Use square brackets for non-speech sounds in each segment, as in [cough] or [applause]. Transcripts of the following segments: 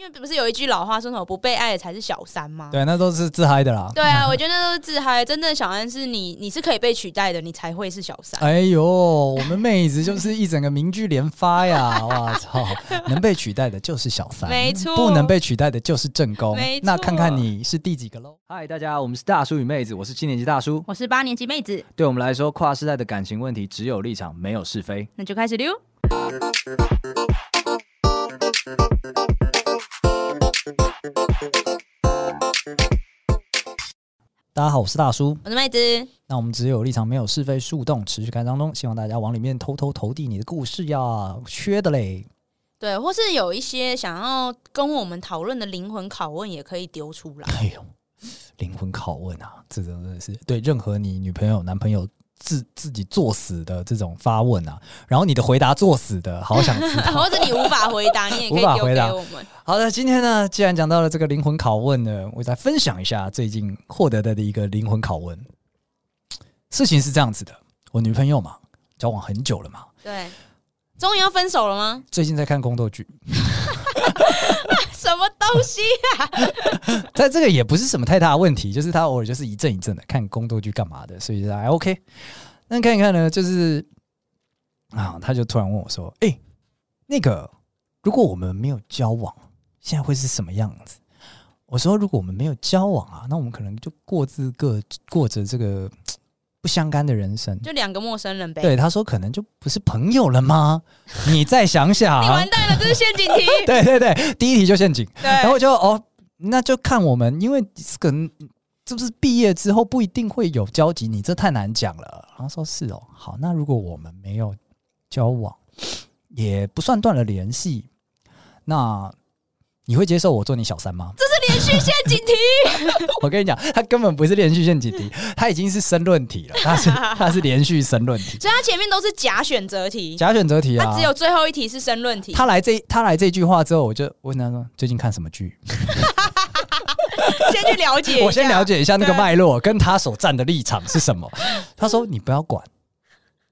因为不是有一句老话说什么不被爱的才是小三吗？对，那都是自嗨的啦。对啊，我觉得那都是自嗨。真正小三是你，你是可以被取代的，你才会是小三。哎呦，我们妹子就是一整个名句连发呀！[laughs] 哇操，能被取代的就是小三，没错，不能被取代的就是正宫。没错，那看看你是第几个喽？嗨，大家，我们是大叔与妹子，我是七年级大叔，我是八年级妹子。对我们来说，跨世代的感情问题只有立场，没有是非。那就开始溜。大家好，我是大叔，我是麦子。那我们只有立场，没有是非，树洞持续开当中，希望大家往里面偷偷投递你的故事呀，缺的嘞。对，或是有一些想要跟我们讨论的灵魂拷问，也可以丢出来。哎呦，灵魂拷问啊，这真的是对任何你女朋友、男朋友。自自己作死的这种发问啊，然后你的回答作死的，好想知道，[laughs] [laughs] 或者你无法回答，你也可以丢给我们。好的，今天呢，既然讲到了这个灵魂拷问呢，我再分享一下最近获得的一个灵魂拷问。事情是这样子的，我女朋友嘛，交往很久了嘛，对，终于要分手了吗？最近在看宫斗剧。[laughs] 什么东西啊？[laughs] 在这个也不是什么太大的问题，就是他偶尔就是一阵一阵的看宫斗剧干嘛的，所以还 OK。那看一看呢，就是啊，他就突然问我说：“哎、那个，如果我们没有交往，现在会是什么样子？”我说：“如果我们没有交往啊，那我们可能就各自各过着这个。”不相干的人生，就两个陌生人呗。对，他说可能就不是朋友了吗？[laughs] 你再想想，你完蛋了，这是陷阱题。[laughs] 对对对，第一题就陷阱。对，然后就哦，那就看我们，因为可能就是毕业之后不一定会有交集，你这太难讲了。然后说是哦，好，那如果我们没有交往，也不算断了联系，那。你会接受我做你小三吗？这是连续陷阱题。[laughs] 我跟你讲，他根本不是连续陷阱题，他已经是申论题了。他是他是连续申论题，所以它前面都是假选择题。假选择题啊，他只有最后一题是申论题。他来这他来这句话之后，我就问他说：“最近看什么剧？” [laughs] 先去了解，我先了解一下那个脉络，跟他所站的立场是什么。他说：“你不要管。”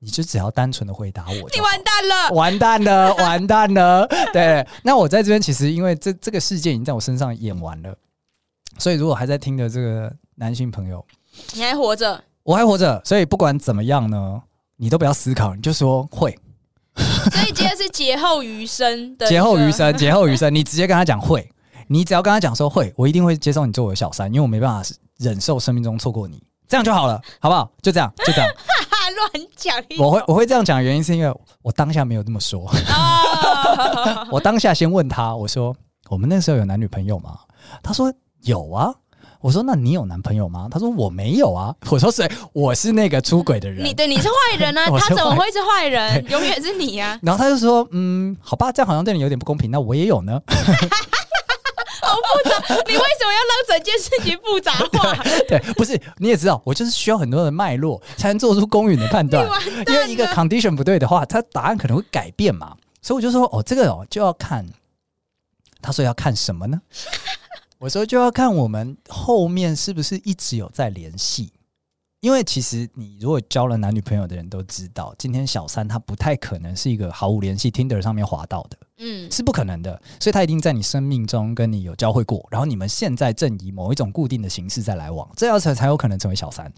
你就只要单纯的回答我，你完蛋了，完蛋了，完蛋了。对，那我在这边其实因为这这个事件已经在我身上演完了，所以如果还在听的这个男性朋友，你还活着，我还活着，所以不管怎么样呢，你都不要思考，你就说会。所以今天是劫后余生的，劫后余生，劫后余生，你直接跟他讲会，你只要跟他讲说会，我一定会接受你做我的小三，因为我没办法忍受生命中错过你，这样就好了，好不好？就这样，就这样。乱讲，我会我会这样讲原因是因为我当下没有这么说。[laughs] 我当下先问他，我说：“我们那时候有男女朋友吗？”他说：“有啊。”我说：“那你有男朋友吗？”他说：“我没有啊。”我说：“谁？我是那个出轨的人。”你对，你是坏人啊！[laughs] 他怎么会是坏人？永远是你呀！然后他就说：“嗯，好吧，这样好像对你有点不公平。那我也有呢。” [laughs] 好复杂，你为什么要让整件事情复杂化？对，[laughs] 对，不是你也知道，我就是需要很多的脉络才能做出公允的判断。[laughs] 因为一个 condition 不对的话，他答案可能会改变嘛。所以我就说，哦，这个哦就要看。他说要看什么呢？[laughs] 我说就要看我们后面是不是一直有在联系。因为其实你如果交了男女朋友的人都知道，今天小三他不太可能是一个毫无联系，Tinder 上面滑到的，嗯，是不可能的。所以他一定在你生命中跟你有交汇过，然后你们现在正以某一种固定的形式在来往，这样才才有可能成为小三。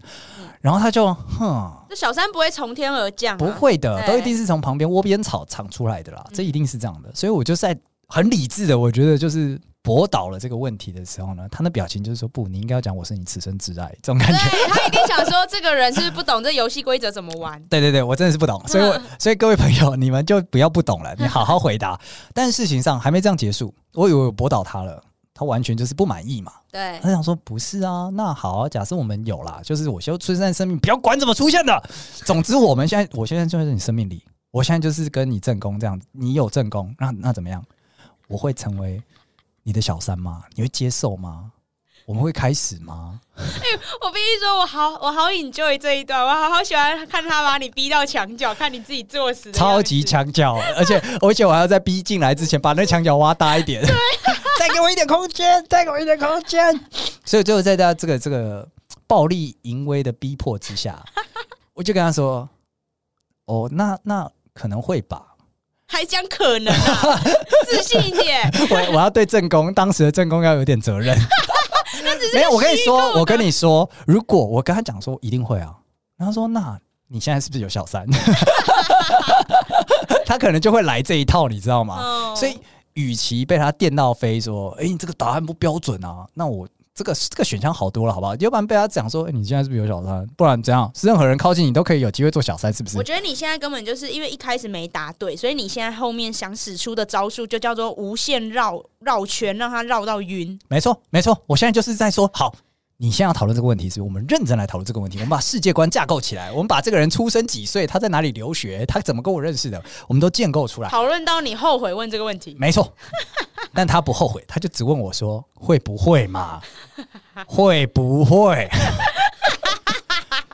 然后他就，哼，这小三不会从天而降，不会的，都一定是从旁边窝边草长出来的啦，这一定是这样的。所以我就在很理智的，我觉得就是。驳倒了这个问题的时候呢，他的表情就是说：“不，你应该要讲我是你此生挚爱。”这种感觉，他一定想说，这个人是不懂这游戏规则怎么玩？[laughs] 对对对，我真的是不懂，所以我，所以各位朋友，你们就不要不懂了，[laughs] 你好好回答。但事情上还没这样结束，我以为我驳倒他了，他完全就是不满意嘛。对，他想说：“不是啊，那好啊，假设我们有啦，就是我就出现在生命，不要管怎么出现的。总之，我们现在，我现在就在你生命里，我现在就是跟你正宫这样子，你有正宫，那那怎么样？我会成为。”你的小三吗？你会接受吗？我们会开始吗？哎、欸，我必须说，我好，我好 enjoy 这一段，我好好喜欢看他把你逼到墙角，看你自己作死，超级墙角，而且而且我还要在逼进来之前把那墙角挖大一点，对，[laughs] 再给我一点空间，再给我一点空间。所以最后在他这个这个暴力淫威的逼迫之下，我就跟他说：“哦，那那可能会吧。”还讲可能啊？[laughs] 自信一点。我我要对正宫当时的正宫要有点责任。[laughs] 没有，我跟你说，我跟你说，如果我跟他讲说一定会啊，然后说那你现在是不是有小三？[laughs] 他可能就会来这一套，你知道吗？哦、所以，与其被他电到飞说，哎、欸，你这个答案不标准啊，那我。这个这个选项好多了，好不好？要不然被他讲说，欸，你现在是不是有小三？不然怎样？是任何人靠近你都可以有机会做小三，是不是？我觉得你现在根本就是因为一开始没答对，所以你现在后面想使出的招数就叫做无限绕绕圈，让他绕到晕。没错，没错，我现在就是在说，好，你现在要讨论这个问题是，是我们认真来讨论这个问题，我们把世界观架构起来，我们把这个人出生几岁，他在哪里留学，他怎么跟我认识的，我们都建构出来。讨论到你后悔问这个问题，没错。但他不后悔，他就只问我说：“会不会嘛？[laughs] 会不会？”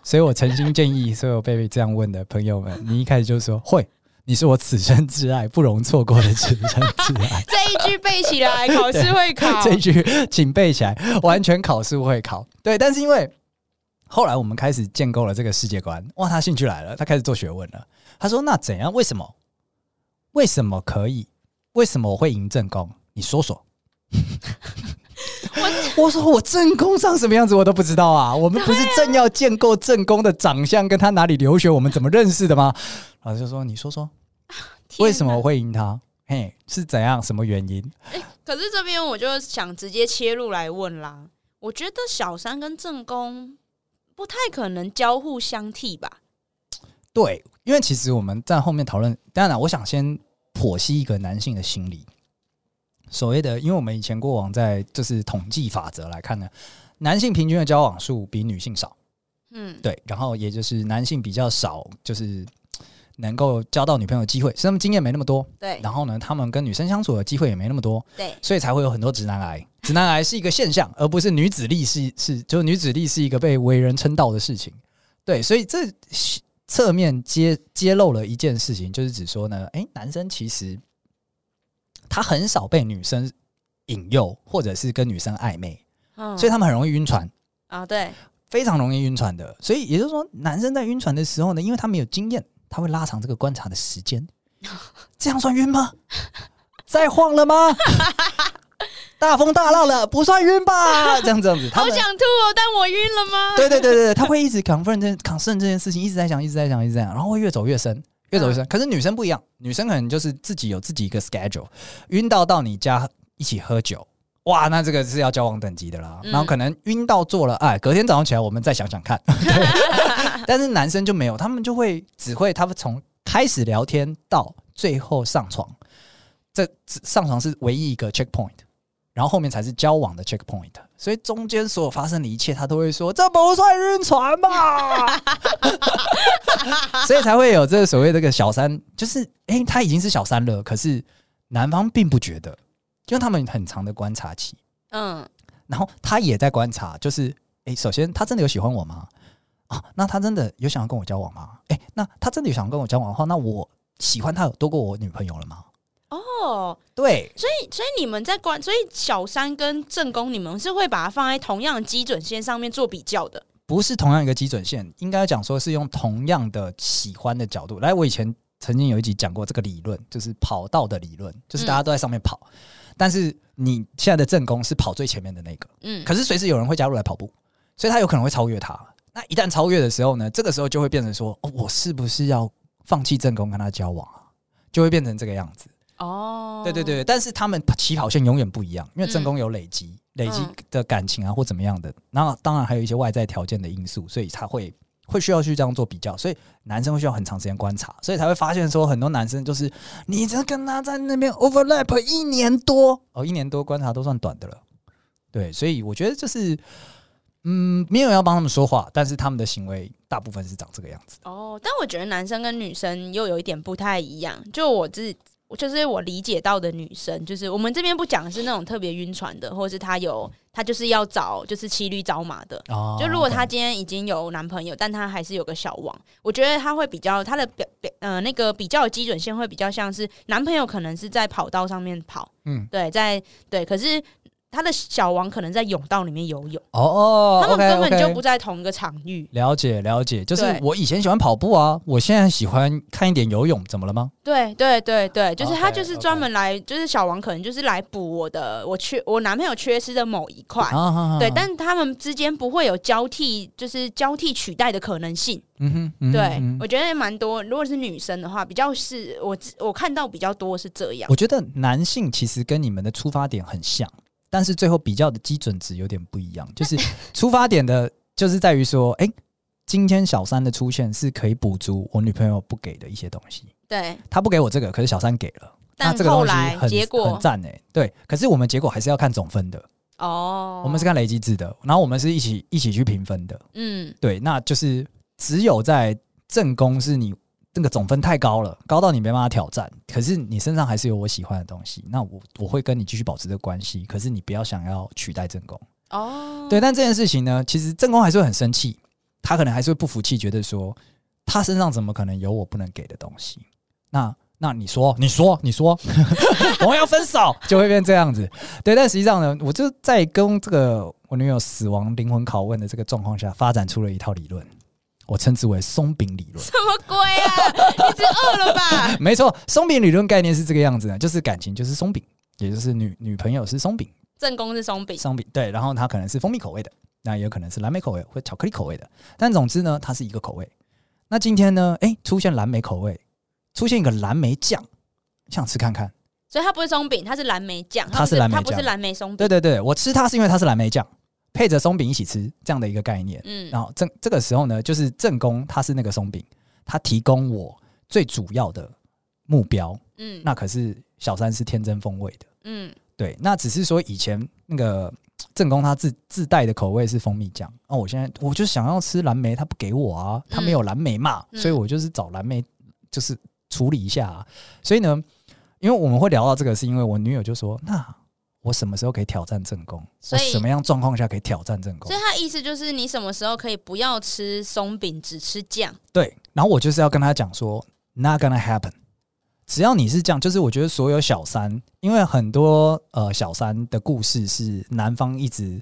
所以，我诚心建议所有被这样问的朋友们，你一开始就说“会”，你是我此生挚爱，不容错过的此生挚爱。这一句背起来，考试会考。[laughs] 这一句请背起来，完全考试会考。对，但是因为后来我们开始建构了这个世界观，哇，他兴趣来了，他开始做学问了。他说：“那怎样？为什么？为什么可以？为什么我会赢正宫？”你说说，[laughs] 我我说我正宫长什么样子我都不知道啊！我们不是正要建构正宫的长相跟他哪里留学，我们怎么认识的吗？老师就说：“你说说，[laughs] 为什么我会赢他？嘿，是怎样？什么原因？”欸，可是这边我就想直接切入来问啦。我觉得小三跟正宫不太可能交互相替吧？对，因为其实我们在后面讨论，当然了，我想先剖析一个男性的心理。所谓的，因为我们以前过往在就是统计法则来看呢，男性平均的交往数比女性少，嗯，对，然后也就是男性比较少，就是能够交到女朋友的机会，是他们经验没那么多，对，然后呢，他们跟女生相处的机会也没那么多，对，所以才会有很多直男癌。直男癌是一个现象，而不是女子力是是，就女子力是一个被为人称道的事情，对，所以这侧面揭揭露了一件事情，就是指说呢，诶，男生其实。他很少被女生引诱，或者是跟女生暧昧，嗯，所以他们很容易晕船啊，对，非常容易晕船的。所以也就是说，男生在晕船的时候呢，因为他没有经验，他会拉长这个观察的时间。[laughs] 这样算晕吗？再晃了吗？[laughs] 大风大浪了，不算晕吧？这样这样子，他好想吐哦，但我晕了吗？对对对对，他会一直 confirm 这 confirm 这件事情，一直在想，一直在想，一直在想，然后会越走越深。越走越深，可是女生不一样，女生可能就是自己有自己一个 schedule，晕到到你家一起喝酒，哇，那这个是要交往等级的啦。然后可能晕到做了爱，隔天早上起来我们再想想看。[laughs] 但是男生就没有，他们就会只会他们从开始聊天到最后上床，这上床是唯一一个 checkpoint。然后后面才是交往的 checkpoint，所以中间所有发生的一切，他都会说这不算晕船吧，[laughs] 所以才会有这个所谓这个小三，就是诶，他已经是小三了，可是男方并不觉得，因为他们很长的观察期，嗯，然后他也在观察，就是诶，首先他真的有喜欢我吗？啊，那他真的有想要跟我交往吗？诶，那他真的有想要跟我交往的话，那我喜欢他有多过我女朋友了吗？哦，对，所以所以你们在关，所以小三跟正宫，你们是会把它放在同样的基准线上面做比较的？不是同样一个基准线，应该讲说是用同样的喜欢的角度来。我以前曾经有一集讲过这个理论，就是跑道的理论，就是大家都在上面跑，嗯、但是你现在的正宫是跑最前面的那个，嗯，可是随时有人会加入来跑步，所以他有可能会超越他。那一旦超越的时候呢，这个时候就会变成说，哦，我是不是要放弃正宫跟他交往啊？就会变成这个样子。哦，对对对，但是他们起跑线永远不一样，因为正宫有累积、嗯、累积的感情啊，或怎么样的，然后当然还有一些外在条件的因素，所以他会会需要去这样做比较，所以男生会需要很长时间观察，所以才会发现说很多男生就是你这跟他在那边 overlap 一年多哦，一年多观察都算短的了，对，所以我觉得就是嗯，没有要帮他们说话，但是他们的行为大部分是长这个样子。哦，但我觉得男生跟女生又有一点不太一样，就我自己。就是我理解到的女生，就是我们这边不讲是那种特别晕船的，或者是她有她就是要找就是骑驴找马的。哦，就如果她今天已经有男朋友，但她还是有个小王，我觉得她会比较她的表表呃那个比较的基准线会比较像是男朋友可能是在跑道上面跑，嗯，对，在对，可是他的小王可能在泳道里面游泳，哦哦，他们根本就不在同一个场域。了解了解，就是我以前喜欢跑步啊，我现在喜欢看一点游泳，怎么了吗？对对对对，就是他就是专门来就是小王可能就是来补我的我缺我男朋友缺失的某一块。啊对，但他们之间不会有交替，就是交替取代的可能性。嗯哼，对，嗯我觉得蛮多。如果是女生的话，比较是我我看到比较多是这样。我觉得男性其实跟你们的出发点很像，但是最后比较的基准值有点不一样。就是出发点的，[laughs] 就是在于说，哎、欸，今天小三的出现是可以补足我女朋友不给的一些东西。对，他不给我这个，可是小三给了，但那这个东西很结果很赞哎。对，可是我们结果还是要看总分的。哦，我们是看累积制的，然后我们是一起一起去评分的。嗯，对，那就是只有在正宫是你那个总分太高了，高到你没办法挑战。可是你身上还是有我喜欢的东西，那我我会跟你继续保持这个关系。可是你不要想要取代正宫哦。对，但这件事情呢，其实正宫还是会很生气，他可能还是会不服气，觉得说他身上怎么可能有我不能给的东西？那那你说，你说，你说，[laughs] 我们要分手，[laughs] 就会变这样子。对，但实际上呢，我就在跟这个我女友死亡灵魂拷问的这个状况下，发展出了一套理论，我称之为松饼理论。什么鬼啊？你是饿了吧？[laughs] 没错，松饼理论概念是这个样子的，就是感情就是松饼，也就是女女朋友是松饼，正宫是松饼，松饼对，然后它可能是蜂蜜口味的，那也有可能是蓝莓口味或巧克力口味的，但总之呢，它是一个口味。那今天呢，哎，出现蓝莓口味。出现一个蓝莓酱，想吃看看，所以它不是松饼，它是蓝莓酱，它是蓝莓酱，它不是蓝莓松饼。对对对，我吃它是因为它是蓝莓酱，配着松饼一起吃这样的一个概念。嗯，然后正这个时候呢，就是正宫它是那个松饼，它提供我最主要的目标。嗯，那可是小三是天真风味的。嗯，对，那只是说以前那个正宫他自自带的口味是蜂蜜酱，哦，我现在我就想要吃蓝莓，他不给我啊，他没有蓝莓嘛，嗯、所以我就是找蓝莓，就是。处理一下啊，所以呢，因为我们会聊到这个，是因为我女友就说：“那我什么时候可以挑战正宫？所以我什么样状况下可以挑战正宫？”所以他意思就是你什么时候可以不要吃松饼，只吃酱？对，然后我就是要跟他讲说：“Not gonna happen。”只要你是这样，就是我觉得所有小三，因为很多呃小三的故事是男方一直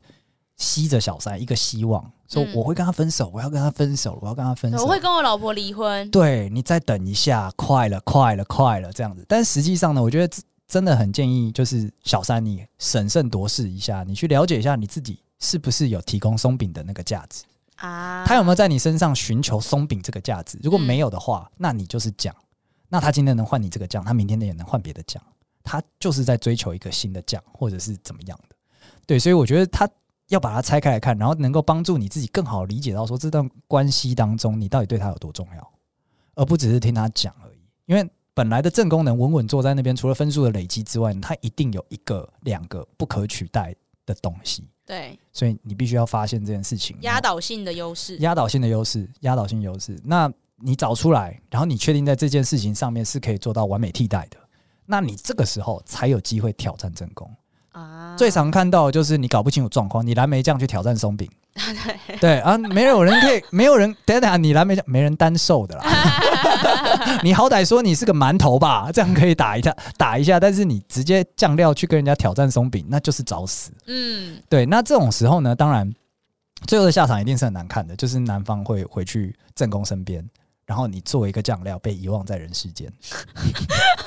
吸着小三一个希望。说我会跟他分手，我要跟他分手，我要跟他分手。我会跟我老婆离婚。对，你再等一下，快了，快了，快了，这样子。但实际上呢，我觉得真的很建议，就是小三你审慎度势一下，你去了解一下你自己是不是有提供松饼的那个价值啊？他有没有在你身上寻求松饼这个价值？如果没有的话，那你就是讲。那他今天能换你这个酱，他明天也能换别的酱。他就是在追求一个新的酱，或者是怎么样的。对，所以我觉得他。要把它拆开来看，然后能够帮助你自己更好理解到说这段关系当中你到底对他有多重要，而不只是听他讲而已。因为本来的正功能稳稳坐在那边，除了分数的累积之外，它一定有一个、两个不可取代的东西。对，所以你必须要发现这件事情，压倒性的优势，压倒性的优势，压倒性优势。那你找出来，然后你确定在这件事情上面是可以做到完美替代的，那你这个时候才有机会挑战正功。啊，最常看到的就是你搞不清楚状况，你蓝莓酱去挑战松饼，[laughs] 对对啊，没有人可以，没有人等等，你蓝莓酱没人单售的啦。[laughs] [laughs] 你好歹说你是个馒头吧，[laughs] 这样可以打一下打一下，但是你直接酱料去跟人家挑战松饼，那就是找死。嗯，对，那这种时候呢，当然最后的下场一定是很难看的，就是男方会回去正宫身边。然后你作为一个酱料被遗忘在人世间，[laughs]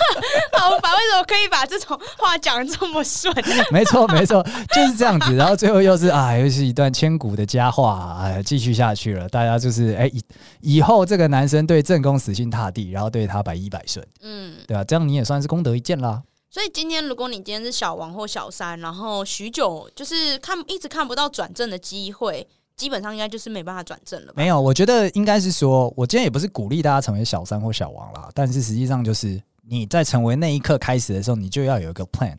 好吧？为什么可以把这种话讲得这么顺？没错，没错，就是这样子。然后最后又是啊，又是一段千古的佳话，哎，继续下去了。大家就是哎，以以后这个男生对正宫死心塌地，然后对他百依百顺，嗯，对吧？这样你也算是功德一件啦。所以今天如果你今天是小王或小三，然后许久就是看一直看不到转正的机会。基本上应该就是没办法转正了吧？没有，我觉得应该是说，我今天也不是鼓励大家成为小三或小王啦，但是实际上就是你在成为那一刻开始的时候，你就要有一个 plan，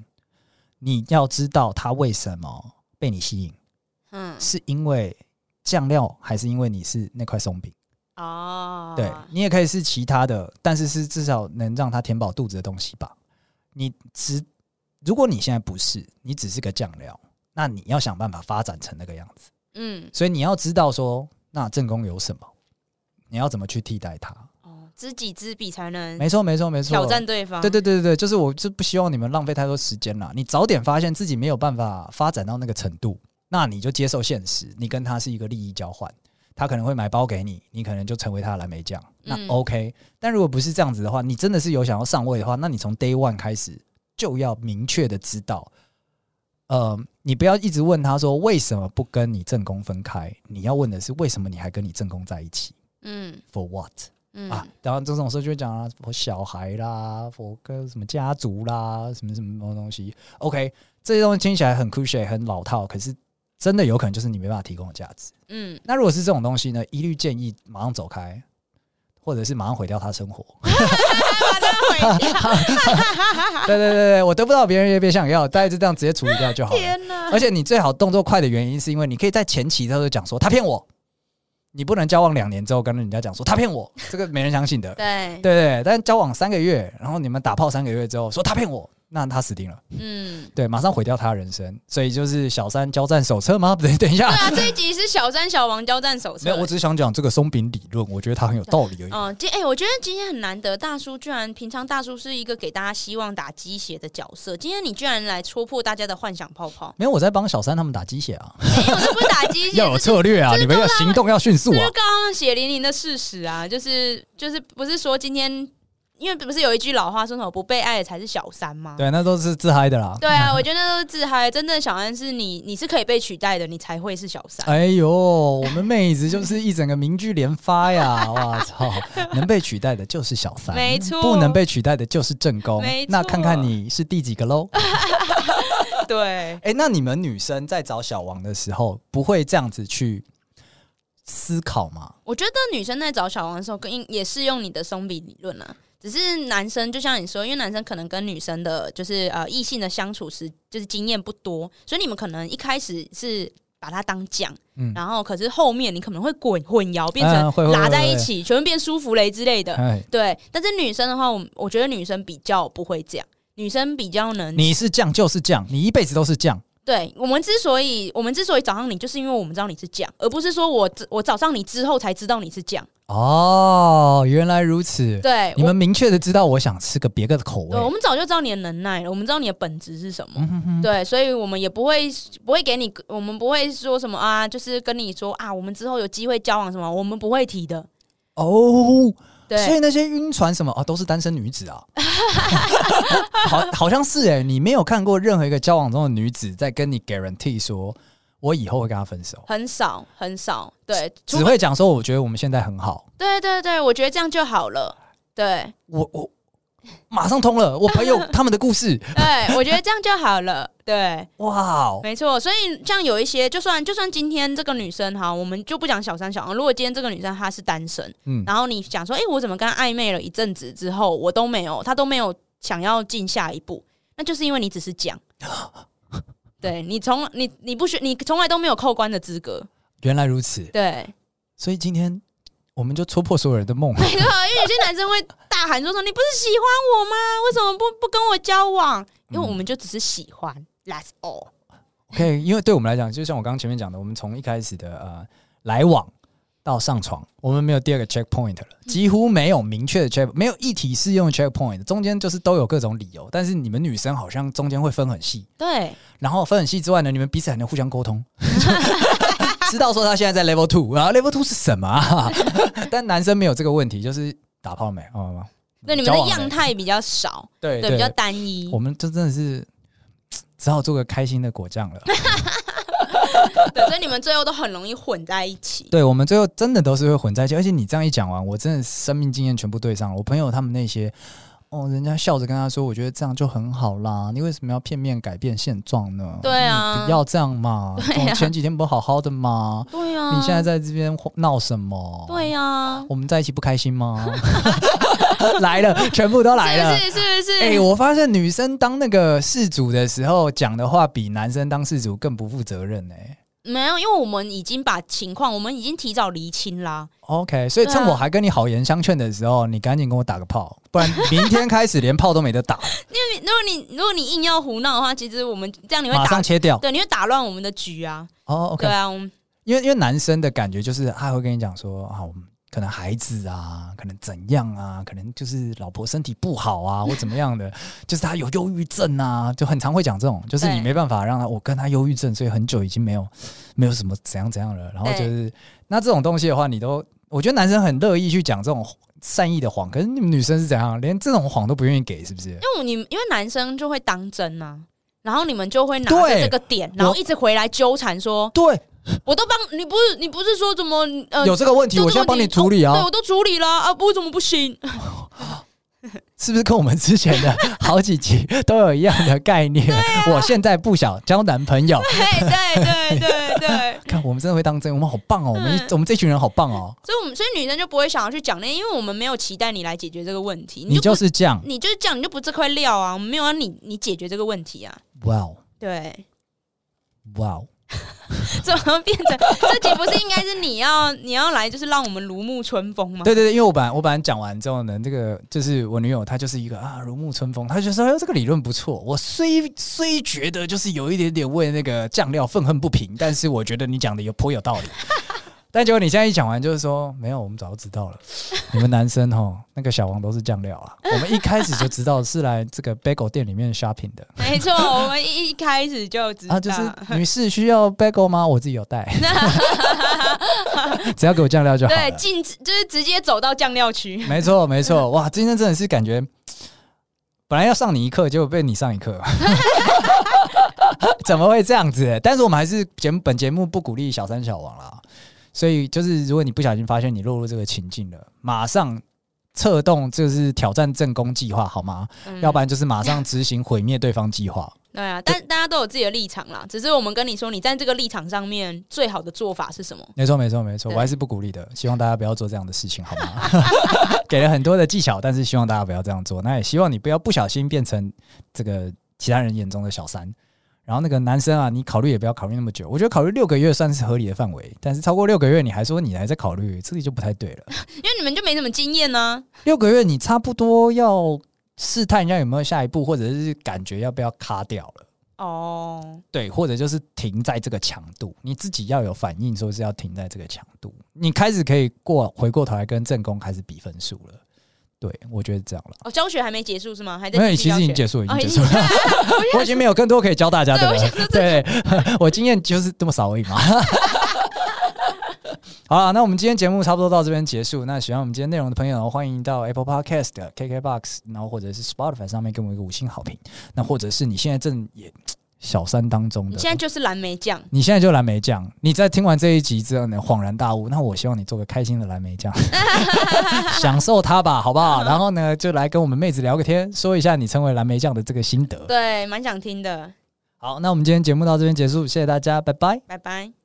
你要知道他为什么被你吸引，嗯，是因为酱料还是因为你是那块松饼？哦，对，你也可以是其他的，但是是至少能让他填饱肚子的东西吧。你只如果你现在不是，你只是个酱料，那你要想办法发展成那个样子。嗯，所以你要知道说，那正宫有什么？你要怎么去替代它？哦，知己知彼才能，没错没错没错，挑战对方。对对对对对，就是我就不希望你们浪费太多时间了。你早点发现自己没有办法发展到那个程度，那你就接受现实，你跟他是一个利益交换，他可能会买包给你，你可能就成为他的蓝莓酱，那 OK。嗯、但如果不是这样子的话，你真的是有想要上位的话，那你从 Day One 开始就要明确的知道。呃，你不要一直问他说为什么不跟你正宫分开，你要问的是为什么你还跟你正宫在一起？嗯，For what？嗯啊，然后这种时候就会讲啊，我小孩啦，我跟什么家族啦，什么什么东西？OK，这些东西听起来很 cliche 很老套，可是真的有可能就是你没办法提供的价值。嗯，那如果是这种东西呢，一律建议马上走开。或者是马上毁掉他生活。[laughs] 对对对对，我得不到别人也别想要，大家就这样直接处理掉就好了。天哪！而且你最好动作快的原因，是因为你可以在前期的时候讲说他骗我，你不能交往两年之后跟人家讲说他骗我，[laughs] 这个没人相信的。对对对，但交往三个月，然后你们打炮三个月之后说他骗我。那他死定了，嗯，对，马上毁掉他的人生，所以就是小三交战手册吗？不 [laughs] 对，等一下，对啊，这一集是小三小王交战手册。没有，我只是想讲这个松饼理论，我觉得它很有道理而已。哦，今哎，我觉得今天很难得，大叔居然平常大叔是一个给大家希望打鸡血的角色，今天你居然来戳破大家的幻想泡泡。没有，我在帮小三他们打鸡血啊。没有，这不是打鸡血，[laughs] 要有策略啊，你们要行动要迅速啊。就刚刚血淋淋的事实啊，就是就是不是说今天。因为不是有一句老话说什么不被爱的才是小三吗？对，那都是自嗨的啦。对啊，我觉得那都是自嗨。真正小三是你，[laughs] 你是可以被取代的，你才会是小三。哎呦，我们妹子就是一整个名句连发呀！[laughs] 哇操，能被取代的就是小三，没错，不能被取代的就是正宫。没错，那看看你是第几个喽？[laughs] 对，哎、欸，那你们女生在找小王的时候，不会这样子去思考吗？我觉得女生在找小王的时候，跟也是用你的松饼理论啊。只是男生，就像你说，因为男生可能跟女生的，就是呃异性的相处时，就是经验不多，所以你们可能一开始是把它当酱，嗯，然后可是后面你可能会滚混淆，变成拉在一起，全部变舒芙蕾之类的，对。但是女生的话，我我觉得女生比较不会这样，女生比较能，你是酱就是酱，你一辈子都是酱。对，我们之所以我们之所以找上你，就是因为我们知道你是酱，而不是说我我找上你之后才知道你是酱。哦，原来如此。对，你们明确的知道我想吃个别个的口味。对，我们早就知道你的能耐了，我们知道你的本质是什么。嗯、哼哼对，所以我们也不会不会给你，我们不会说什么啊，就是跟你说啊，我们之后有机会交往什么，我们不会提的。哦。对。所以那些晕船什么啊，都是单身女子啊，[laughs] 好好像是哎、欸，你没有看过任何一个交往中的女子在跟你 guarantee 说，我以后会跟他分手，很少很少，对，只会讲说，我觉得我们现在很好，对对对，我觉得这样就好了，对，我我。[laughs] 马上通了，我朋友 [laughs] 他们的故事。对，我觉得这样就好了。对，哇 Wow，没错。所以像有一些，就算就算今天这个女生哈，我们就不讲小三小王。如果今天这个女生她是单身，嗯，然后你讲说，哎、欸，我怎么跟她暧昧了一阵子之后，我都没有，她都没有想要进下一步，那就是因为你只是讲，[laughs] 对你从你你不学，你从来都没有扣关的资格。原来如此，对。所以今天。我们就戳破所有人的梦。[laughs] 没错，因为有些男生会大喊说：“说你不是喜欢我吗？为什么不不跟我交往？”因为我们就只是喜欢。嗯、That's all。OK，因为对我们来讲，就像我刚刚前面讲的，我们从一开始的呃来往到上床，我们没有第二个 checkpoint 了，几乎没有明确的 check，没有一体适用的 checkpoint，中间就是都有各种理由。但是你们女生好像中间会分很细。对。然后分很细之外呢，你们彼此还能互相沟通。[laughs] 知道说他现在在 level two，然后 level two 是什么啊？[laughs] 但男生没有这个问题，就是打炮没哦。那你们的样态比较少，对对，比较单一。我们这真的是 [tsk] 只好做个开心的果酱了。[laughs] 对，所以你们最后都很容易混在一起。对，我们最后真的都是会混在一起。而且你这样一讲完，我真的生命经验全部对上了。我朋友他们那些。哦，人家笑着跟他说：“我觉得这样就很好啦，你为什么要片面改变现状呢？对啊，不要这样嘛！对啊，前几天不好好的吗？对啊，你现在在这边闹什么？对啊，我们在一起不开心吗？[laughs] 来了，全部都来了，是是是是。哎，我发现女生当那个事主的时候，讲的话比男生当事主更不负责任哎。”没有，因为我们已经把情况，我们已经提早厘清啦。OK，所以趁我还跟你好言相劝的时候，啊、你赶紧跟我打个炮，不然明天开始连炮都没得打。[laughs] 因为如果你如果你硬要胡闹的话，其实我们这样你会打马上切掉，对，你会打乱我们的局啊。哦，OK，对啊，因为因为男生的感觉就是他会跟你讲说啊，我们可能孩子啊，可能怎样啊，可能就是老婆身体不好啊，或怎么样的，[laughs] 就是他有忧郁症啊，就很常会讲这种，就是你没办法让他，我跟他忧郁症，所以很久已经没有没有什么怎样怎样了。然后就是那这种东西的话，你都我觉得男生很乐意去讲这种善意的谎，可是你们女生是怎样，连这种谎都不愿意给，是不是？因为你因为男生就会当真啊，然后你们就会拿着这个点，然后一直回来纠缠说对。[laughs] 我都帮你，不是你不是说怎么呃有这个问题，我现在帮你处理啊，对，我都处理了啊，不，为什么不行？[laughs] 是不是跟我们之前的 [laughs] 好几集都有一样的概念？啊、我现在不想交男朋友。对对对对对，看我们真的会当真，我们好棒哦，我们我们这群人好棒哦。所以，我们所以女生就不会想要去讲那，因为我们没有期待你来解决这个问题。你就，你就是这样，你就是这样，你就不这块料啊，我们没有让你你解决这个问题啊。哇哦，对，哇哦。[laughs] 怎么变成这集不是应该是你要你要来就是让我们如沐春风吗？对对对，因为我本来我本来讲完之后呢，这个就是我女友她就是一个啊如沐春风，她就说哎这个理论不错。我虽虽觉得就是有一点点为那个酱料愤恨不平，但是我觉得你讲的有颇有道理。但结果你现在一讲完，就是说没有，我们早就知道了。[laughs] 你们男生齁，那个小王都是酱料啊。[laughs] 我们一开始就知道是来这个 bagel 店里面 shopping 的。没错，我们一开始就知道。啊，就是女士需要 bagel 吗？我自己有带，[laughs] 只要给我酱料就好。对，进就是直接走到酱料区。没错，没错。哇，今天真的是感觉，本来要上你一课，结果被你上一课。怎么会这样子？但是我们还是节目本节目不鼓励小三小王啦。所以就是，如果你不小心发现你落入这个情境了，马上策动就是挑战正宫计划，好吗？嗯、要不然就是马上执行毁灭对方计划。[laughs] 对啊，但大家都有自己的立场啦，只是我们跟你说，你在这个立场上面最好的做法是什么？没错，没错，没错，我还是不鼓励的，希望大家不要做这样的事情，好吗？[laughs] 给了很多的技巧，但是希望大家不要这样做。那也希望你不要不小心变成这个其他人眼中的小三。然后那个男生啊，你考虑也不要考虑那么久，我觉得考虑六个月算是合理的范围，但是超过六个月你还说你还在考虑，这里就不太对了。因为你们就没什么经验呢。六个月你差不多要试探一下有没有下一步，或者是感觉要不要卡掉了。哦，对，或者就是停在这个强度，你自己要有反应，说是要停在这个强度，你开始可以过回过头来跟正宫开始比分数了。对，我觉得这样了。哦，教学还没结束是吗？还在？没有，其实已经结束，已经结束了。[laughs] 哦、我已经没有更多可以教大家的了。对，[laughs] 我经验就是这么少而已嘛。[laughs] 好了，那我们今天节目差不多到这边结束。那喜欢我们今天内容的朋友，欢迎到 Apple Podcast、KKBox，然后或者是 Spotify 上面给我们一个五星好评。那或者是你现在正也。小三当中的，你现在就是蓝莓酱。你现在就蓝莓酱。你在听完这一集之后呢，恍然大悟。那我希望你做个开心的蓝莓酱，[laughs] 享受它吧，好不好？然后呢，就来跟我们妹子聊个天，说一下你成为蓝莓酱的这个心得。对，蛮想听的。好，那我们今天节目到这边结束，谢谢大家，拜拜，拜拜。